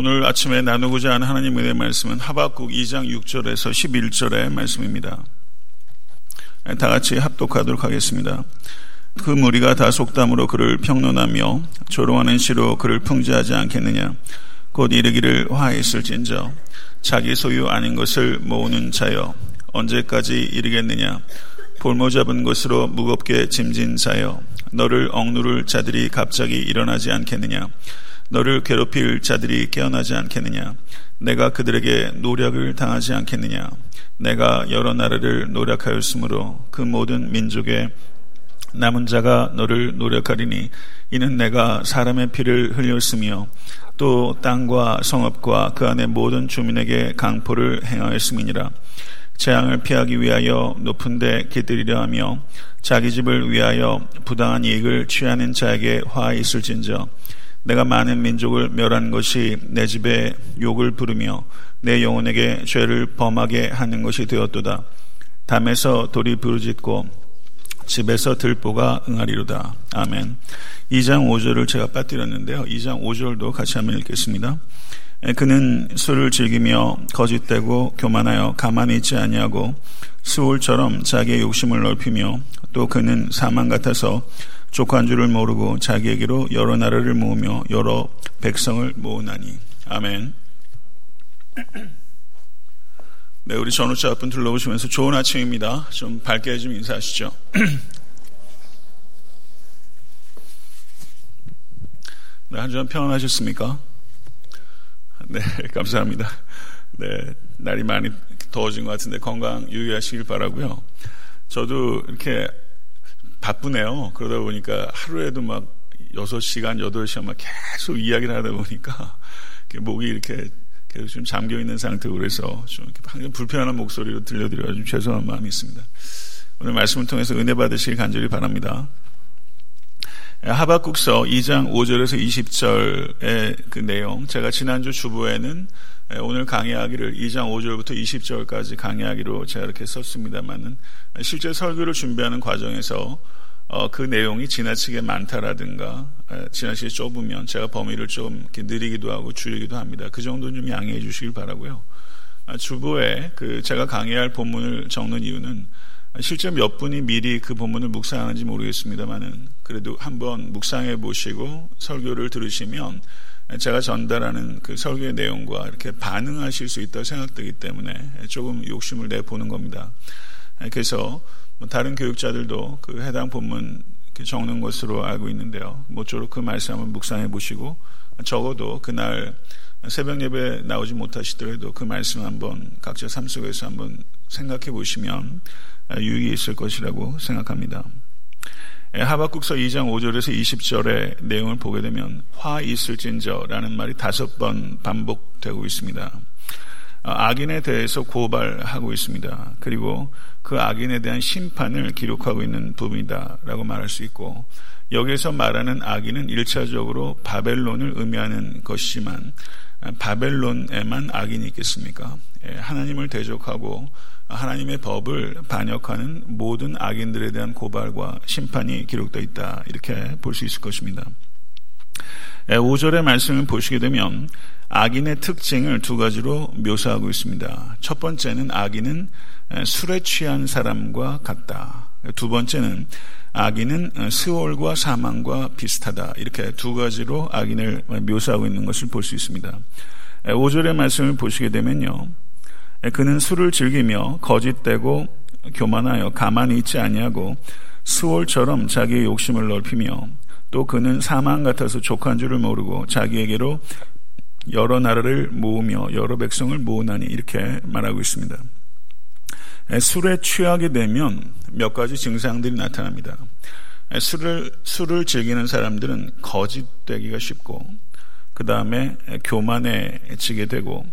오늘 아침에 나누고자 하는 하나님 은혜의 말씀은 하박국 2장 6절에서 11절의 말씀입니다. 다 같이 합독하도록 하겠습니다. 그 무리가 다 속담으로 그를 평론하며 조롱하는 시로 그를 풍자하지 않겠느냐. 곧 이르기를 화했을진저 자기 소유 아닌 것을 모으는 자여 언제까지 이르겠느냐. 볼모 잡은 것으로 무겁게 짐진 자여 너를 억누를 자들이 갑자기 일어나지 않겠느냐. 너를 괴롭힐 자들이 깨어나지 않겠느냐? 내가 그들에게 노력을 당하지 않겠느냐? 내가 여러 나라를 노력하였으므로 그 모든 민족의 남은 자가 너를 노력하리니 이는 내가 사람의 피를 흘렸으며 또 땅과 성읍과 그 안의 모든 주민에게 강포를 행하였음이니라. 재앙을 피하기 위하여 높은 데 기들이려 하며 자기 집을 위하여 부당한 이익을 취하는 자에게 화 있을진저 내가 많은 민족을 멸한 것이 내 집에 욕을 부르며 내 영혼에게 죄를 범하게 하는 것이 되었도다. 담에서 돌이 부르짖고 집에서 들보가 응하리로다. 아멘. 2장 5절을 제가 빠뜨렸는데요. 2장 5절도 같이 한번 읽겠습니다. 그는 술을 즐기며 거짓되고 교만하여 가만히 있지 아니하고 수울처럼 자기의 욕심을 넓히며 또 그는 사망 같아서 족한 줄을 모르고 자기에게로 여러 나라를 모으며 여러 백성을 모으나니. 아멘. 네, 우리 전우자 앞분 둘러보시면서 좋은 아침입니다. 좀 밝게 좀 인사하시죠. 네, 한 주간 평안하셨습니까? 네, 감사합니다. 네, 날이 많이 더워진 것 같은데 건강 유의하시길 바라고요. 저도 이렇게 바쁘네요. 그러다 보니까 하루에도 막 6시간, 8시간 막 계속 이야기를 하다 보니까 목이 이렇게 계속 좀 잠겨 있는 상태고 그래서 좀 항상 불편한 목소리로 들려드려서 좀 죄송한 마음이 있습니다. 오늘 말씀을 통해서 은혜 받으시길 간절히 바랍니다. 하박국서 2장 5절에서 20절의 그 내용, 제가 지난주 주부에는 오늘 강의하기를 2장 5절부터 20절까지 강의하기로 제가 이렇게 썼습니다만은 실제 설교를 준비하는 과정에서 어, 그 내용이 지나치게 많다라든가 지나치게 좁으면 제가 범위를 좀 느리기도 하고 줄이기도 합니다. 그 정도는 좀 양해해 주시길 바라고요. 아, 주보에 그 제가 강의할 본문을 적는 이유는 실제 몇 분이 미리 그 본문을 묵상하는지 모르겠습니다만은 그래도 한번 묵상해 보시고 설교를 들으시면 제가 전달하는 그 설교의 내용과 이렇게 반응하실 수 있다고 생각되기 때문에 조금 욕심을 내 보는 겁니다. 그래서 뭐 다른 교육자들도 그 해당 본문 적는 것으로 알고 있는데요. 모쪼록 그 말씀 한번 묵상해 보시고 적어도 그날 새벽 예배 나오지 못하시더라도 그 말씀 한번 각자 삶 속에서 한번 생각해 보시면 유익이 있을 것이라고 생각합니다. 하박국서 2장 5절에서 20절의 내용을 보게 되면 화 있을진저라는 말이 다섯 번 반복되고 있습니다. 악인에 대해서 고발하고 있습니다. 그리고 그 악인에 대한 심판을 기록하고 있는 부분이다라고 말할 수 있고 여기에서 말하는 악인은 일차적으로 바벨론을 의미하는 것이지만 바벨론에만 악인이 있겠습니까? 예, 하나님을 대적하고 하나님의 법을 반역하는 모든 악인들에 대한 고발과 심판이 기록되어 있다. 이렇게 볼 수 있을 것입니다. 5절의 말씀을 보시게 되면 악인의 특징을 두 가지로 묘사하고 있습니다. 첫 번째는 악인은 술에 취한 사람과 같다. 두 번째는 악인은 스월과 사망과 비슷하다. 이렇게 두 가지로 악인을 묘사하고 있는 것을 볼 수 있습니다. 5절의 말씀을 보시게 되면요. 그는 술을 즐기며 거짓되고 교만하여 가만히 있지 아니하고 스월처럼 자기의 욕심을 넓히며 또 그는 사망 같아서 족한 줄을 모르고 자기에게로 여러 나라를 모으며 여러 백성을 모으나니 이렇게 말하고 있습니다. 술에 취하게 되면 몇 가지 증상들이 나타납니다. 술을, 술을 즐기는 사람들은 거짓되기가 쉽고, 그 다음에 교만해지게 되고,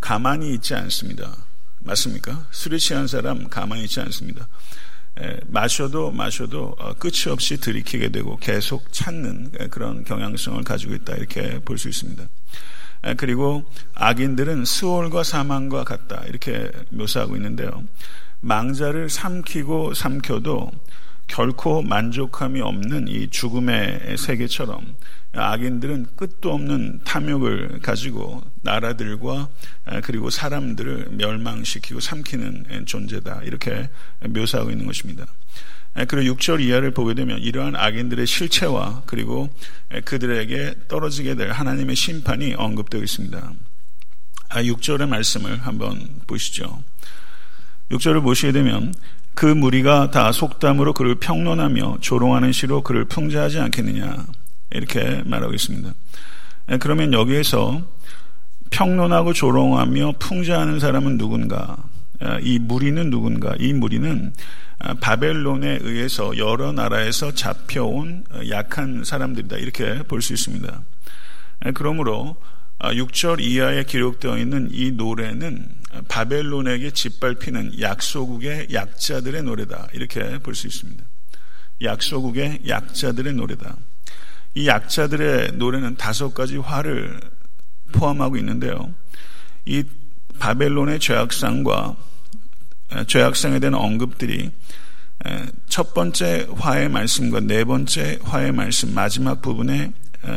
가만히 있지 않습니다. 맞습니까? 술에 취한 사람 가만히 있지 않습니다. 마셔도 마셔도 어, 끝이 없이 들이키게 되고 계속 찾는 그런 경향성을 가지고 있다 이렇게 볼 수 있습니다. 그리고 악인들은 수월과 사망과 같다 이렇게 묘사하고 있는데요. 망자를 삼키고 삼켜도 결코 만족함이 없는 이 죽음의 세계처럼 악인들은 끝도 없는 탐욕을 가지고 나라들과 그리고 사람들을 멸망시키고 삼키는 존재다. 이렇게 묘사하고 있는 것입니다. 그리고 6절 이하를 보게 되면 이러한 악인들의 실체와 그리고 그들에게 떨어지게 될 하나님의 심판이 언급되어 있습니다. 6절의 아, 말씀을 한번 보시죠. 6절을 보시게 되면 그 무리가 다 속담으로 그를 평론하며 조롱하는 시로 그를 풍자하지 않겠느냐 이렇게 말하고 있습니다. 그러면 여기에서 평론하고 조롱하며 풍자하는 사람은 누군가? 이 무리는 누군가? 이 무리는 바벨론에 의해서 여러 나라에서 잡혀온 약한 사람들이다. 이렇게 볼 수 있습니다. 그러므로 6절 이하에 기록되어 있는 이 노래는 바벨론에게 짓밟히는 약소국의 약자들의 노래다. 이렇게 볼 수 있습니다. 약소국의 약자들의 노래다. 이 약자들의 노래는 다섯 가지 화를 포함하고 있는데요. 이 바벨론의 죄악상과 죄악상에 대한 언급들이 첫 번째 화의 말씀과 네 번째 화의 말씀 마지막 부분에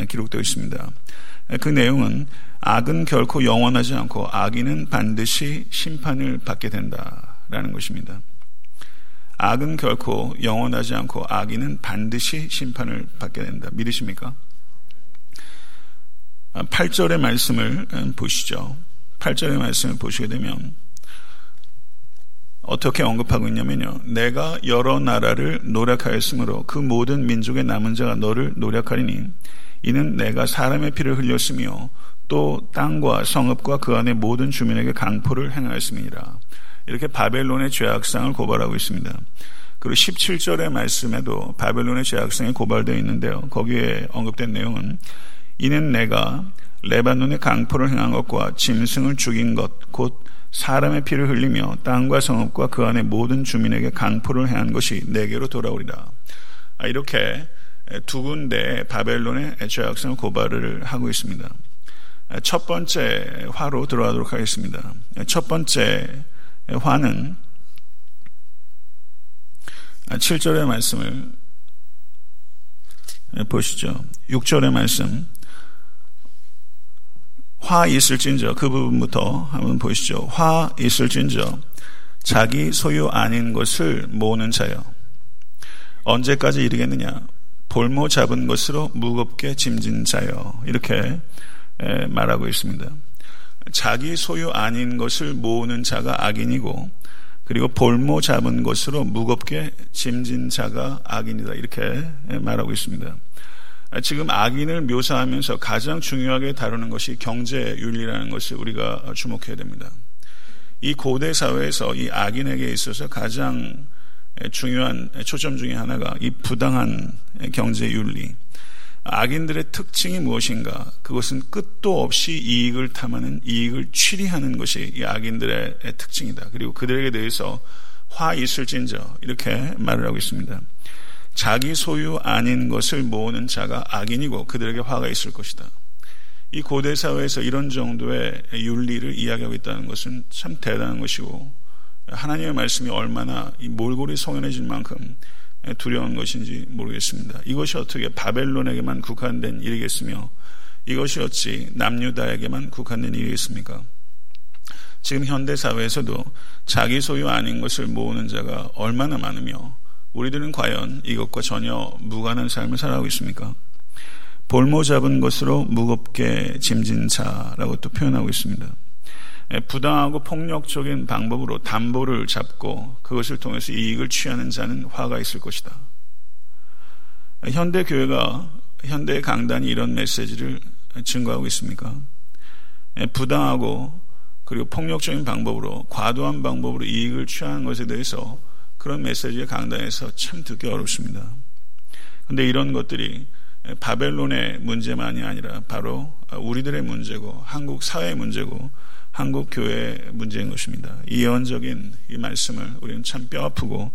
기록되어 있습니다. 그 내용은 악은 결코 영원하지 않고 악인은 반드시 심판을 받게 된다라는 것입니다. 악은 결코 영원하지 않고 악인은 반드시 심판을 받게 된다. 믿으십니까? 8절의 말씀을 보시죠. 8절의 말씀을 보시게 되면 어떻게 언급하고 있냐면요. 내가 여러 나라를 노력하였으므로 그 모든 민족의 남은 자가 너를 노력하리니 이는 내가 사람의 피를 흘렸으며 또 땅과 성읍과 그 안에 모든 주민에게 강포를 행하였습니다. 이렇게 바벨론의 죄악상을 고발하고 있습니다. 그리고 17절의 말씀에도 바벨론의 죄악상이 고발되어 있는데요. 거기에 언급된 내용은 이는 내가 레바논의 강포를 행한 것과 짐승을 죽인 것, 곧 사람의 피를 흘리며 땅과 성읍과 그 안에 모든 주민에게 강포를 행한 것이 내게로 돌아오리라. 아, 이렇게 두 군데 바벨론의 죄악성 고발을 하고 있습니다. 첫 번째 화로 들어가도록 하겠습니다. 첫 번째 화는 7절의 말씀을 보시죠. 6절의 말씀. 화 있을진저 그 부분부터 한번 보시죠. 화 있을진저 자기 소유 아닌 것을 모으는 자여 언제까지 이르겠느냐 볼모 잡은 것으로 무겁게 짐진 자여 이렇게 말하고 있습니다. 자기 소유 아닌 것을 모으는 자가 악인이고 그리고 볼모 잡은 것으로 무겁게 짐진 자가 악인이다 이렇게 말하고 있습니다. 지금 악인을 묘사하면서 가장 중요하게 다루는 것이 경제 윤리라는 것을 우리가 주목해야 됩니다. 이 고대 사회에서 이 악인에게 있어서 가장 중요한 초점 중의 하나가 이 부당한 경제 윤리. 악인들의 특징이 무엇인가? 그것은 끝도 없이 이익을 탐하는 이익을 취리하는 것이 이 악인들의 특징이다. 그리고 그들에게 대해서 화 있을진저 이렇게 말을 하고 있습니다. 자기 소유 아닌 것을 모으는 자가 악인이고 그들에게 화가 있을 것이다. 이 고대 사회에서 이런 정도의 윤리를 이야기하고 있다는 것은 참 대단한 것이고 하나님의 말씀이 얼마나 몰골이 성연해질 만큼 두려운 것인지 모르겠습니다. 이것이 어떻게 바벨론에게만 국한된 일이겠으며 이것이 어찌 남유다에게만 국한된 일이겠습니까? 지금 현대 사회에서도 자기 소유 아닌 것을 모으는 자가 얼마나 많으며 우리들은 과연 이것과 전혀 무관한 삶을 살아가고 있습니까? 볼모 잡은 것으로 무겁게 짐진 자라고 또 표현하고 있습니다. 예, 부당하고 폭력적인 방법으로 담보를 잡고 그것을 통해서 이익을 취하는 자는 화가 있을 것이다. 현대 교회가 현대 강단이 이런 메시지를 증거하고 있습니까? 예, 부당하고 그리고 폭력적인 방법으로 과도한 방법으로 이익을 취하는 것에 대해서 그런 메시지의 강단에서 참 듣기 어렵습니다. 그런데 이런 것들이 바벨론의 문제만이 아니라 바로 우리들의 문제고 한국 사회의 문제고 한국 교회의 문제인 것입니다. 이 예언적인 이 말씀을 우리는 참 뼈아프고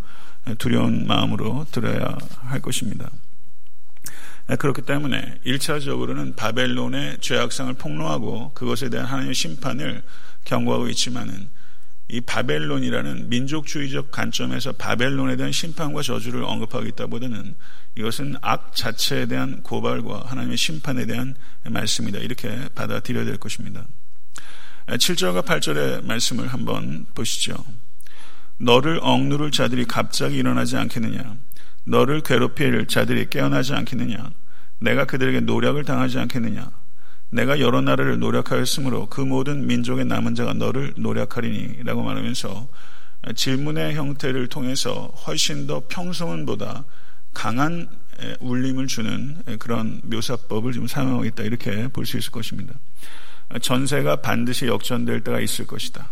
두려운 마음으로 들어야 할 것입니다. 그렇기 때문에 1차적으로는 바벨론의 죄악상을 폭로하고 그것에 대한 하나님의 심판을 경고하고 있지만은 이 바벨론이라는 민족주의적 관점에서 바벨론에 대한 심판과 저주를 언급하고 있다보다는 이것은 악 자체에 대한 고발과 하나님의 심판에 대한 말씀이다. 이렇게 받아들여야 될 것입니다. 7절과 8절의 말씀을 한번 보시죠. 너를 억누를 자들이 갑자기 일어나지 않겠느냐? 너를 괴롭힐 자들이 깨어나지 않겠느냐? 내가 그들에게 노력을 당하지 않겠느냐? 내가 여러 나라를 노력하였으므로 그 모든 민족의 남은 자가 너를 노력하리니 라고 말하면서 질문의 형태를 통해서 훨씬 더 평소문보다 강한 울림을 주는 그런 묘사법을 좀 사용하고 있다 이렇게 볼 수 있을 것입니다. 전세가 반드시 역전될 때가 있을 것이다.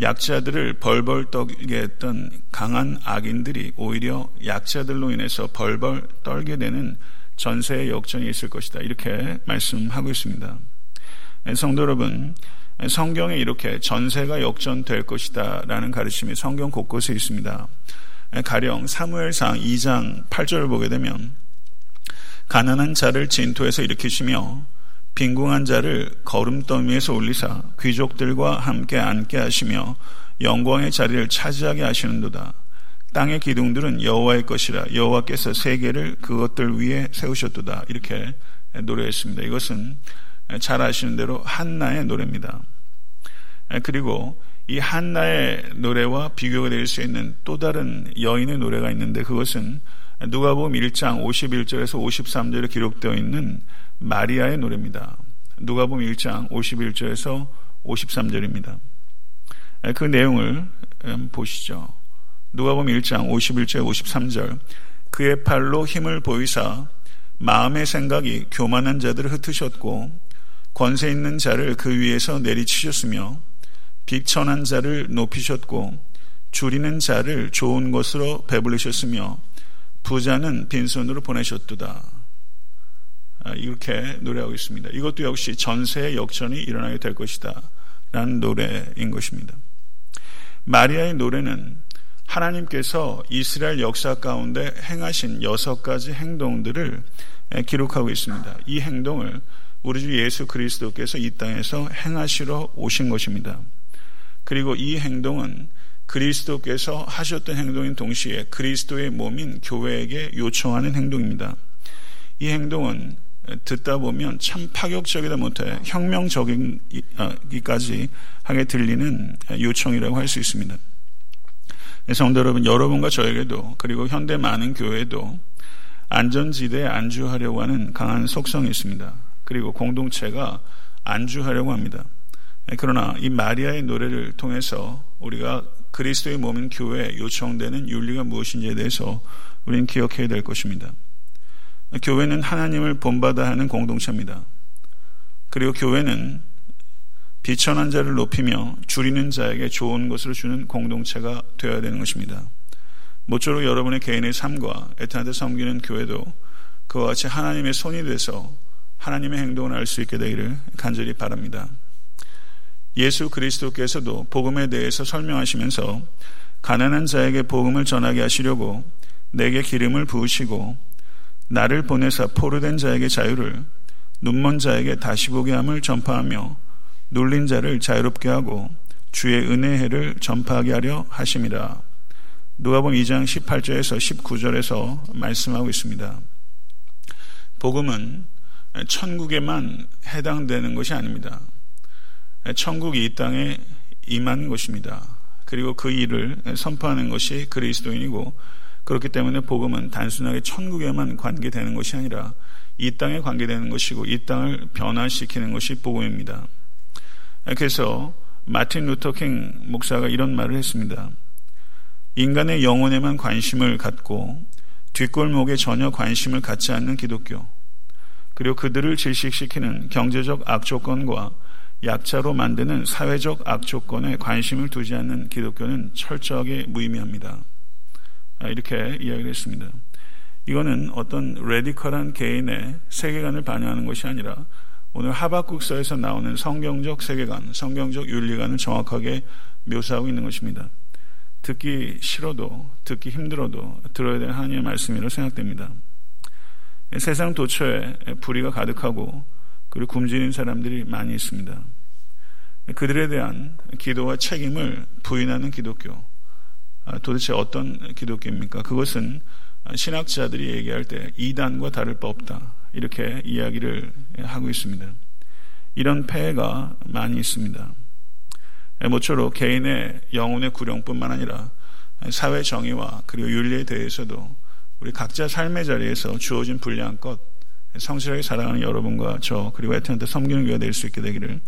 약자들을 벌벌 떨게 했던 강한 악인들이 오히려 약자들로 인해서 벌벌 떨게 되는 전세의 역전이 있을 것이다. 이렇게 말씀하고 있습니다. 성도 여러분, 성경에 이렇게 전세가 역전될 것이다 라는 가르침이 성경 곳곳에 있습니다. 가령 사무엘상 2장 8절을 보게 되면 가난한 자를 진토에서 일으키시며 빈궁한 자를 걸음더미에서 올리사 귀족들과 함께 앉게 하시며 영광의 자리를 차지하게 하시는도다. 땅의 기둥들은 여호와의 것이라 여호와께서 세계를 그것들 위에 세우셨도다. 이렇게 노래했습니다. 이것은 잘 아시는 대로 한나의 노래입니다. 그리고 이 한나의 노래와 비교가 될 수 있는 또 다른 여인의 노래가 있는데 그것은 누가복음 1장 51절에서 53절에 기록되어 있는 마리아의 노래입니다. 누가복음 1장 51절에서 53절입니다. 그 내용을 보시죠. 누가복음 1장 51절 53절 그의 팔로 힘을 보이사 마음의 생각이 교만한 자들을 흩으셨고 권세 있는 자를 그 위에서 내리치셨으며 비천한 자를 높이셨고 줄이는 자를 좋은 것으로 배불리셨으며 부자는 빈손으로 보내셨도다. 아, 이렇게 노래하고 있습니다. 이것도 역시 전세의 역전이 일어나게 될 것이다. 라는 노래인 것입니다. 마리아의 노래는 하나님께서 이스라엘 역사 가운데 행하신 여섯 가지 행동들을 기록하고 있습니다. 이 행동을 우리 주 예수 그리스도께서 이 땅에서 행하시러 오신 것입니다. 그리고 이 행동은 그리스도께서 하셨던 행동인 동시에 그리스도의 몸인 교회에게 요청하는 행동입니다. 이 행동은 듣다 보면 참 파격적이다 못해 혁명적이기까지 하게 들리는 요청이라고 할 수 있습니다. 성도 여러분, 여러분과 저에게도 그리고 현대 많은 교회도 안전지대에 안주하려고 하는 강한 속성이 있습니다. 그리고 공동체가 안주하려고 합니다. 그러나 이 마리아의 노래를 통해서 우리가 그리스도의 몸인 교회에 요청되는 윤리가 무엇인지에 대해서 우리는 기억해야 될 것입니다. 교회는 하나님을 본받아 하는 공동체입니다. 그리고 교회는 비천한 자를 높이며 줄이는 자에게 좋은 것을 주는 공동체가 되어야 되는 것입니다. 모쪼록 여러분의 개인의 삶과 에탄한테 섬기는 교회도 그와 같이 하나님의 손이 돼서 하나님의 행동을 알 수 있게 되기를 간절히 바랍니다. 예수 그리스도께서도 복음에 대해서 설명하시면서 가난한 자에게 복음을 전하게 하시려고 내게 기름을 부으시고 나를 보내사 포로된 자에게 자유를 눈먼 자에게 다시 보게 함을 전파하며 눌린 자를 자유롭게 하고 주의 은혜 해를 전파하게 하려 하심이라. 누가복음 2장 18절에서 19절에서 말씀하고 있습니다. 복음은 천국에만 해당되는 것이 아닙니다. 천국이 이 땅에 임한 것입니다. 그리고 그 일을 선포하는 것이 그리스도인이고 그렇기 때문에 복음은 단순하게 천국에만 관계되는 것이 아니라 이 땅에 관계되는 것이고 이 땅을 변화시키는 것이 복음입니다. 그래서 마틴 루터킹 목사가 이런 말을 했습니다. 인간의 영혼에만 관심을 갖고 뒷골목에 전혀 관심을 갖지 않는 기독교, 그리고 그들을 질식시키는 경제적 악조건과 약자로 만드는 사회적 악조건에 관심을 두지 않는 기독교는 철저하게 무의미합니다. 아, 이렇게 이야기를 했습니다. 이거는 어떤 radical한 개인의 세계관을 반영하는 것이 아니라 오늘 하박국서에서 나오는 성경적 세계관, 성경적 윤리관을 정확하게 묘사하고 있는 것입니다. 듣기 싫어도, 듣기 힘들어도 들어야 되는 하나님의 말씀이라고 생각됩니다. 세상 도처에 불의가 가득하고 그리고 굶주린 사람들이 많이 있습니다. 그들에 대한 기도와 책임을 부인하는 기독교. 아, 도대체 어떤 기독교입니까? 그것은 신학자들이 얘기할 때 이단과 다를 바 없다. 이렇게 이야기를 하고 있습니다. 이런 폐해가 많이 있습니다. 모쪼록 개인의 영혼의 구령뿐만 아니라 사회 정의와 그리고 윤리에 대해서도 우리 각자 삶의 자리에서 주어진 분량껏 성실하게 살아가는 여러분과 저 그리고 에트한테 섬기는 교회가 될 수 있게 되기를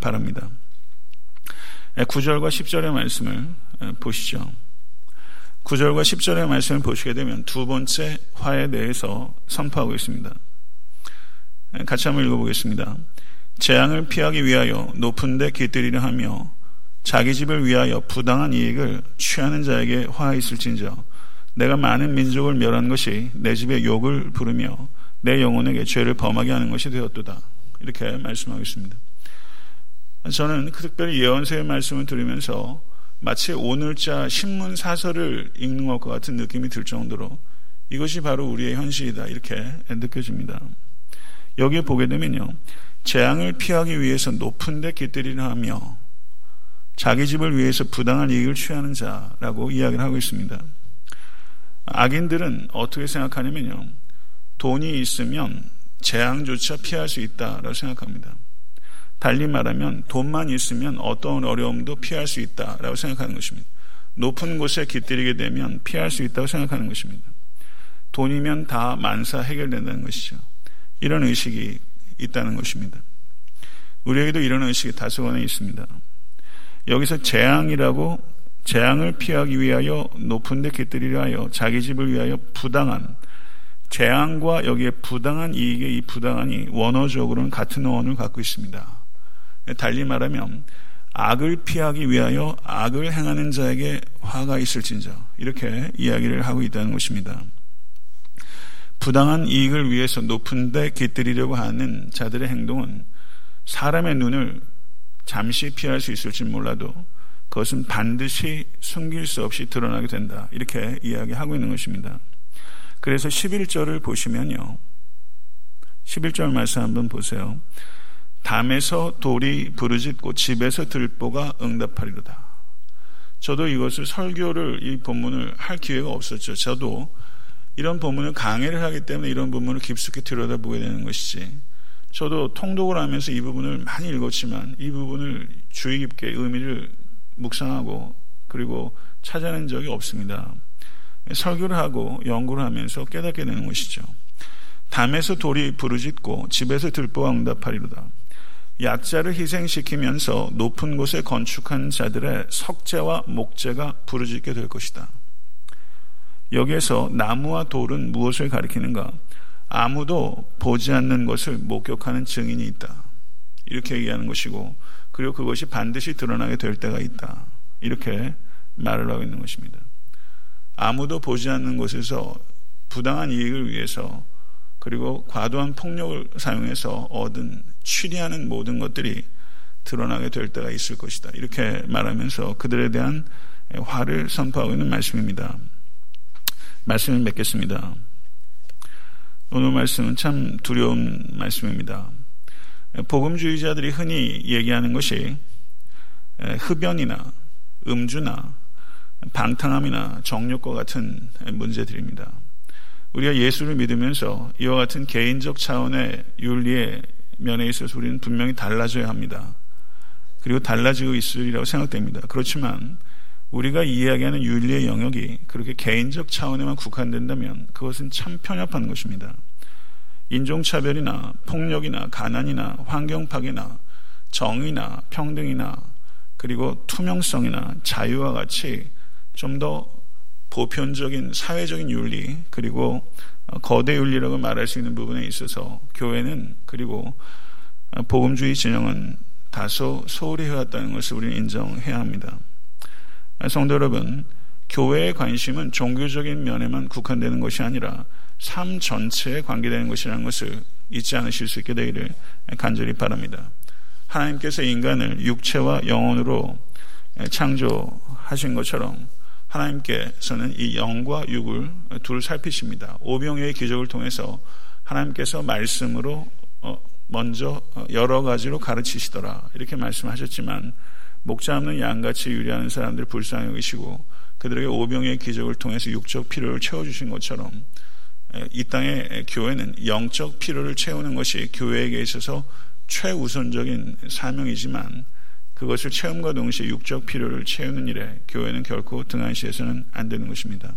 바랍니다. 9절과 10절의 말씀을 보시죠. 9절과 10절의 말씀을 보시게 되면 두 번째 화에 대해서 선포하고 있습니다. 같이 한번 읽어보겠습니다. 재앙을 피하기 위하여 높은 데 깃들이려 하며 자기 집을 위하여 부당한 이익을 취하는 자에게 화 있을진저 내가 많은 민족을 멸한 것이 내 집에 욕을 부르며 내 영혼에게 죄를 범하게 하는 것이 되었도다. 이렇게 말씀하고 있습니다. 저는 그 특별히 예언서의 말씀을 들으면서 마치 오늘자 신문 사설을 읽는 것과 같은 느낌이 들 정도로 이것이 바로 우리의 현실이다. 이렇게 느껴집니다. 여기에 보게 되면요. 재앙을 피하기 위해서 높은 데 깃들이려 하며 자기 집을 위해서 부당한 이익을 취하는 자라고 이야기를 하고 있습니다. 악인들은 어떻게 생각하냐면요. 돈이 있으면 재앙조차 피할 수 있다라고 생각합니다. 달리 말하면 돈만 있으면 어떤 어려움도 피할 수 있다라고 생각하는 것입니다. 높은 곳에 깃들이게 되면 피할 수 있다고 생각하는 것입니다. 돈이면 다 만사 해결된다는 것이죠. 이런 의식이 있다는 것입니다. 우리에게도 이런 의식이 다소간에 있습니다. 여기서 재앙이라고 재앙을 피하기 위하여 높은 데 깃들이려 하여 자기 집을 위하여 부당한 재앙과 여기에 부당한 이익의 이 부당한이 원어적으로는 같은 어원을 갖고 있습니다. 달리 말하면 악을 피하기 위하여 악을 행하는 자에게 화가 있을진저 이렇게 이야기를 하고 있다는 것입니다. 부당한 이익을 위해서 높은 데 깃들이려고 하는 자들의 행동은 사람의 눈을 잠시 피할 수 있을지 몰라도 그것은 반드시 숨길 수 없이 드러나게 된다. 이렇게 이야기하고 있는 것입니다. 그래서 11절을 보시면요. 11절 말씀 한번 보세요. 담에서 돌이 부르짖고 집에서 들보가 응답하리로다. 저도 이것을 설교를 이 본문을 할 기회가 없었죠. 저도 이런 본문을 강의를 하기 때문에 이런 본문을 깊숙이 들여다보게 되는 것이지. 저도 통독을 하면서 이 부분을 많이 읽었지만 이 부분을 주의 깊게 의미를 묵상하고 그리고 찾아낸 적이 없습니다. 설교를 하고 연구를 하면서 깨닫게 되는 것이죠. 담에서 돌이 부르짖고 집에서 들보가 응답하리로다. 약자를 희생시키면서 높은 곳에 건축한 자들의 석재와 목재가 부르짖게 될 것이다. 여기에서 나무와 돌은 무엇을 가리키는가? 아무도 보지 않는 것을 목격하는 증인이 있다. 이렇게 얘기하는 것이고, 그리고 그것이 반드시 드러나게 될 때가 있다. 이렇게 말을 하고 있는 것입니다. 아무도 보지 않는 곳에서 부당한 이익을 위해서 그리고 과도한 폭력을 사용해서 얻은 취리하는 모든 것들이 드러나게 될 때가 있을 것이다. 이렇게 말하면서 그들에 대한 화를 선포하고 있는 말씀입니다. 말씀을 맺겠습니다. 오늘 말씀은 참 두려운 말씀입니다. 복음주의자들이 흔히 얘기하는 것이 흡연이나 음주나 방탕함이나 정욕과 같은 문제들입니다. 우리가 예수를 믿으면서 이와 같은 개인적 차원의 윤리의 면에 있어서 우리는 분명히 달라져야 합니다. 그리고 달라지고 있으리라고 생각됩니다. 그렇지만 우리가 이야기하는 윤리의 영역이 그렇게 개인적 차원에만 국한된다면 그것은 참 편협한 것입니다. 인종차별이나 폭력이나 가난이나 환경 파괴나 정의나 평등이나 그리고 투명성이나 자유와 같이 좀 더 보편적인 사회적인 윤리 그리고 거대 윤리라고 말할 수 있는 부분에 있어서 교회는 그리고 복음주의 진영은 다소 소홀히 해왔다는 것을 우리는 인정해야 합니다. 성도 여러분, 교회의 관심은 종교적인 면에만 국한되는 것이 아니라 삶 전체에 관계되는 것이라는 것을 잊지 않으실 수 있게 되기를 간절히 바랍니다. 하나님께서 인간을 육체와 영혼으로 창조하신 것처럼 하나님께서는 이 영과 육을 둘 살피십니다. 오병의 기적을 통해서 하나님께서 말씀으로 어, 먼저 여러 가지로 가르치시더라. 이렇게 말씀하셨지만 목자 없는 양같이 유리하는 사람들 불쌍히 여기시고 그들에게 오병의 기적을 통해서 육적 필요를 채워주신 것처럼 이 땅의 교회는 영적 필요를 채우는 것이 교회에게 있어서 최우선적인 사명이지만 그것을 체험과 동시에 육적 필요를 채우는 일에 교회는 결코 등한시해서는 안 되는 것입니다.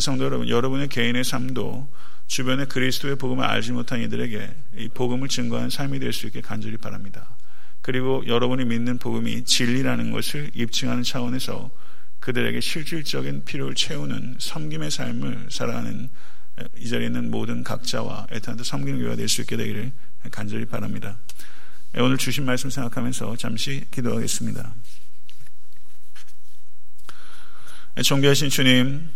성도 여러분, 여러분의 개인의 삶도 주변에 그리스도의 복음을 알지 못한 이들에게 이 복음을 증거하는 삶이 될 수 있게 간절히 바랍니다. 그리고 여러분이 믿는 복음이 진리라는 것을 입증하는 차원에서 그들에게 실질적인 필요를 채우는 섬김의 삶을 살아가는 이 자리에 있는 모든 각자와 애타한테 섬기는 교회가 될 수 있게 되기를 간절히 바랍니다. 오늘 주신 말씀 생각하면서 잠시 기도하겠습니다. 존귀하신 주님,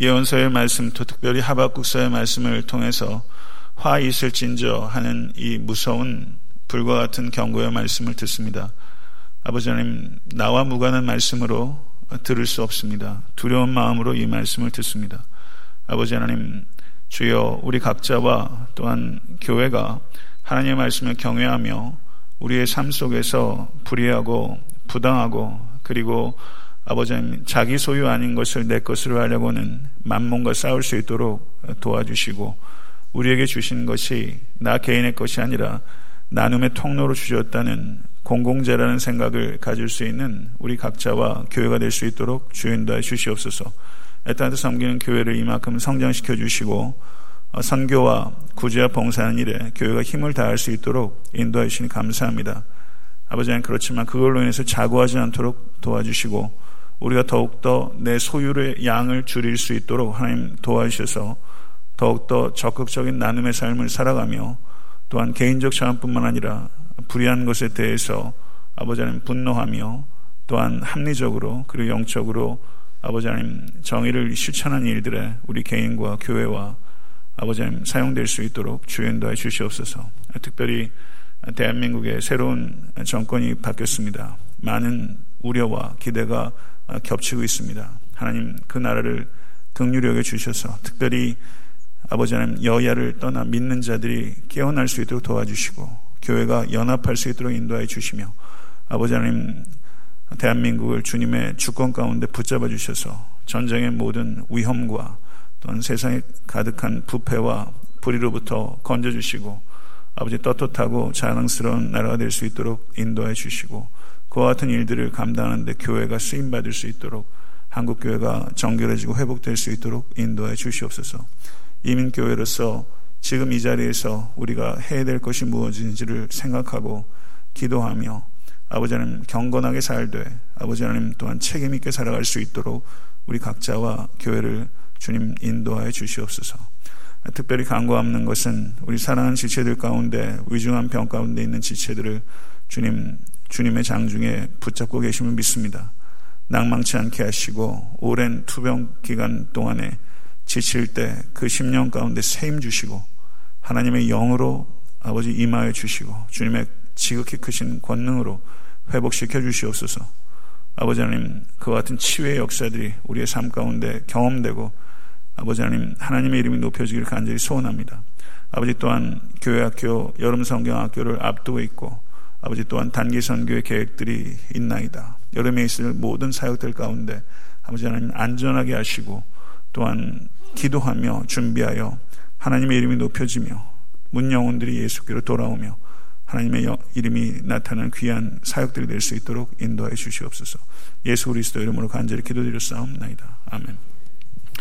예언서의 말씀, 또 특별히 하박국서의 말씀을 통해서 화 있을진저 하는 이 무서운 불과 같은 경고의 말씀을 듣습니다. 아버지 하나님, 나와 무관한 말씀으로 들을 수 없습니다. 두려운 마음으로 이 말씀을 듣습니다. 아버지 하나님, 주여 우리 각자와 또한 교회가 하나님의 말씀을 경외하며 우리의 삶 속에서 불의하고 부당하고 그리고 아버지님 자기 소유 아닌 것을 내 것으로 하려고는 만몬과 싸울 수 있도록 도와주시고 우리에게 주신 것이 나 개인의 것이 아니라 나눔의 통로로 주셨다는 공공재라는 생각을 가질 수 있는 우리 각자와 교회가 될 수 있도록 주인도해 주시옵소서. 애타한테 섬기는 교회를 이만큼 성장시켜 주시고 어, 선교와 구제와 봉사하는 일에 교회가 힘을 다할 수 있도록 인도해 주시니 감사합니다. 아버지는 그렇지만 그걸로 인해서 자고하지 않도록 도와주시고 우리가 더욱더 내 소유의 양을 줄일 수 있도록 하나님 도와주셔서 더욱더 적극적인 나눔의 삶을 살아가며 또한 개인적 자원뿐만 아니라 불의한 것에 대해서 아버지 하나님 분노하며 또한 합리적으로 그리고 영적으로 아버지 하나님 정의를 실천하는 일들에 우리 개인과 교회와 아버지 하나님 사용될 수 있도록 주연도해 주시옵소서. 특별히 대한민국의 새로운 정권이 바뀌었습니다. 많은 우려와 기대가 겹치고 있습니다. 하나님 그 나라를 여겨 주셔서 특별히 아버지 하나님 여야를 떠나 믿는 자들이 깨어날 수 있도록 도와주시고 교회가 연합할 수 있도록 인도해 주시며 아버지 하나님 대한민국을 주님의 주권 가운데 붙잡아 주셔서 전쟁의 모든 위험과 또한 세상에 가득한 부패와 불의로부터 건져 주시고 아버지 떳떳하고 자랑스러운 나라가 될 수 있도록 인도해 주시고 그와 같은 일들을 감당하는데 교회가 쓰임 받을 수 있도록 한국 교회가 정결해지고 회복될 수 있도록 인도해 주시옵소서. 이민 교회로서 지금 이 자리에서 우리가 해야 될 것이 무엇인지를 생각하고 기도하며 아버지 하나님 경건하게 살되 아버지 하나님 또한 책임 있게 살아갈 수 있도록 우리 각자와 교회를 주님 인도하여 주시옵소서. 특별히 간구하는 것은 우리 사랑하는 지체들 가운데 위중한 병 가운데 있는 지체들을 주님 주님의 장중에 붙잡고 계심을 믿습니다. 낭망치 않게 하시고 오랜 투병 기간 동안에 지칠 때그 10년 가운데 세임 주시고 하나님의 영으로 아버지 임하여 주시고 주님의 지극히 크신 권능으로 회복시켜 주시옵소서. 아버지 하나님 그와 같은 치유의 역사들이 우리의 삶 가운데 경험되고 아버지 하나님 하나님의 이름이 높여지기를 간절히 소원합니다. 아버지 또한 교회학교 여름 성경학교를 앞두고 있고 아버지 또한 단기 선교의 계획들이 있나이다. 여름에 있을 모든 사역들 가운데 아버지 하나님 안전하게 하시고 또한 기도하며 준비하여 하나님의 이름이 높여지며 문 영혼들이 예수께로 돌아오며 하나님의 이름이 나타나는 귀한 사역들이 될 수 있도록 인도해 주시옵소서. 예수 그리스도 이름으로 간절히 기도드렸사옵나이다. 아멘.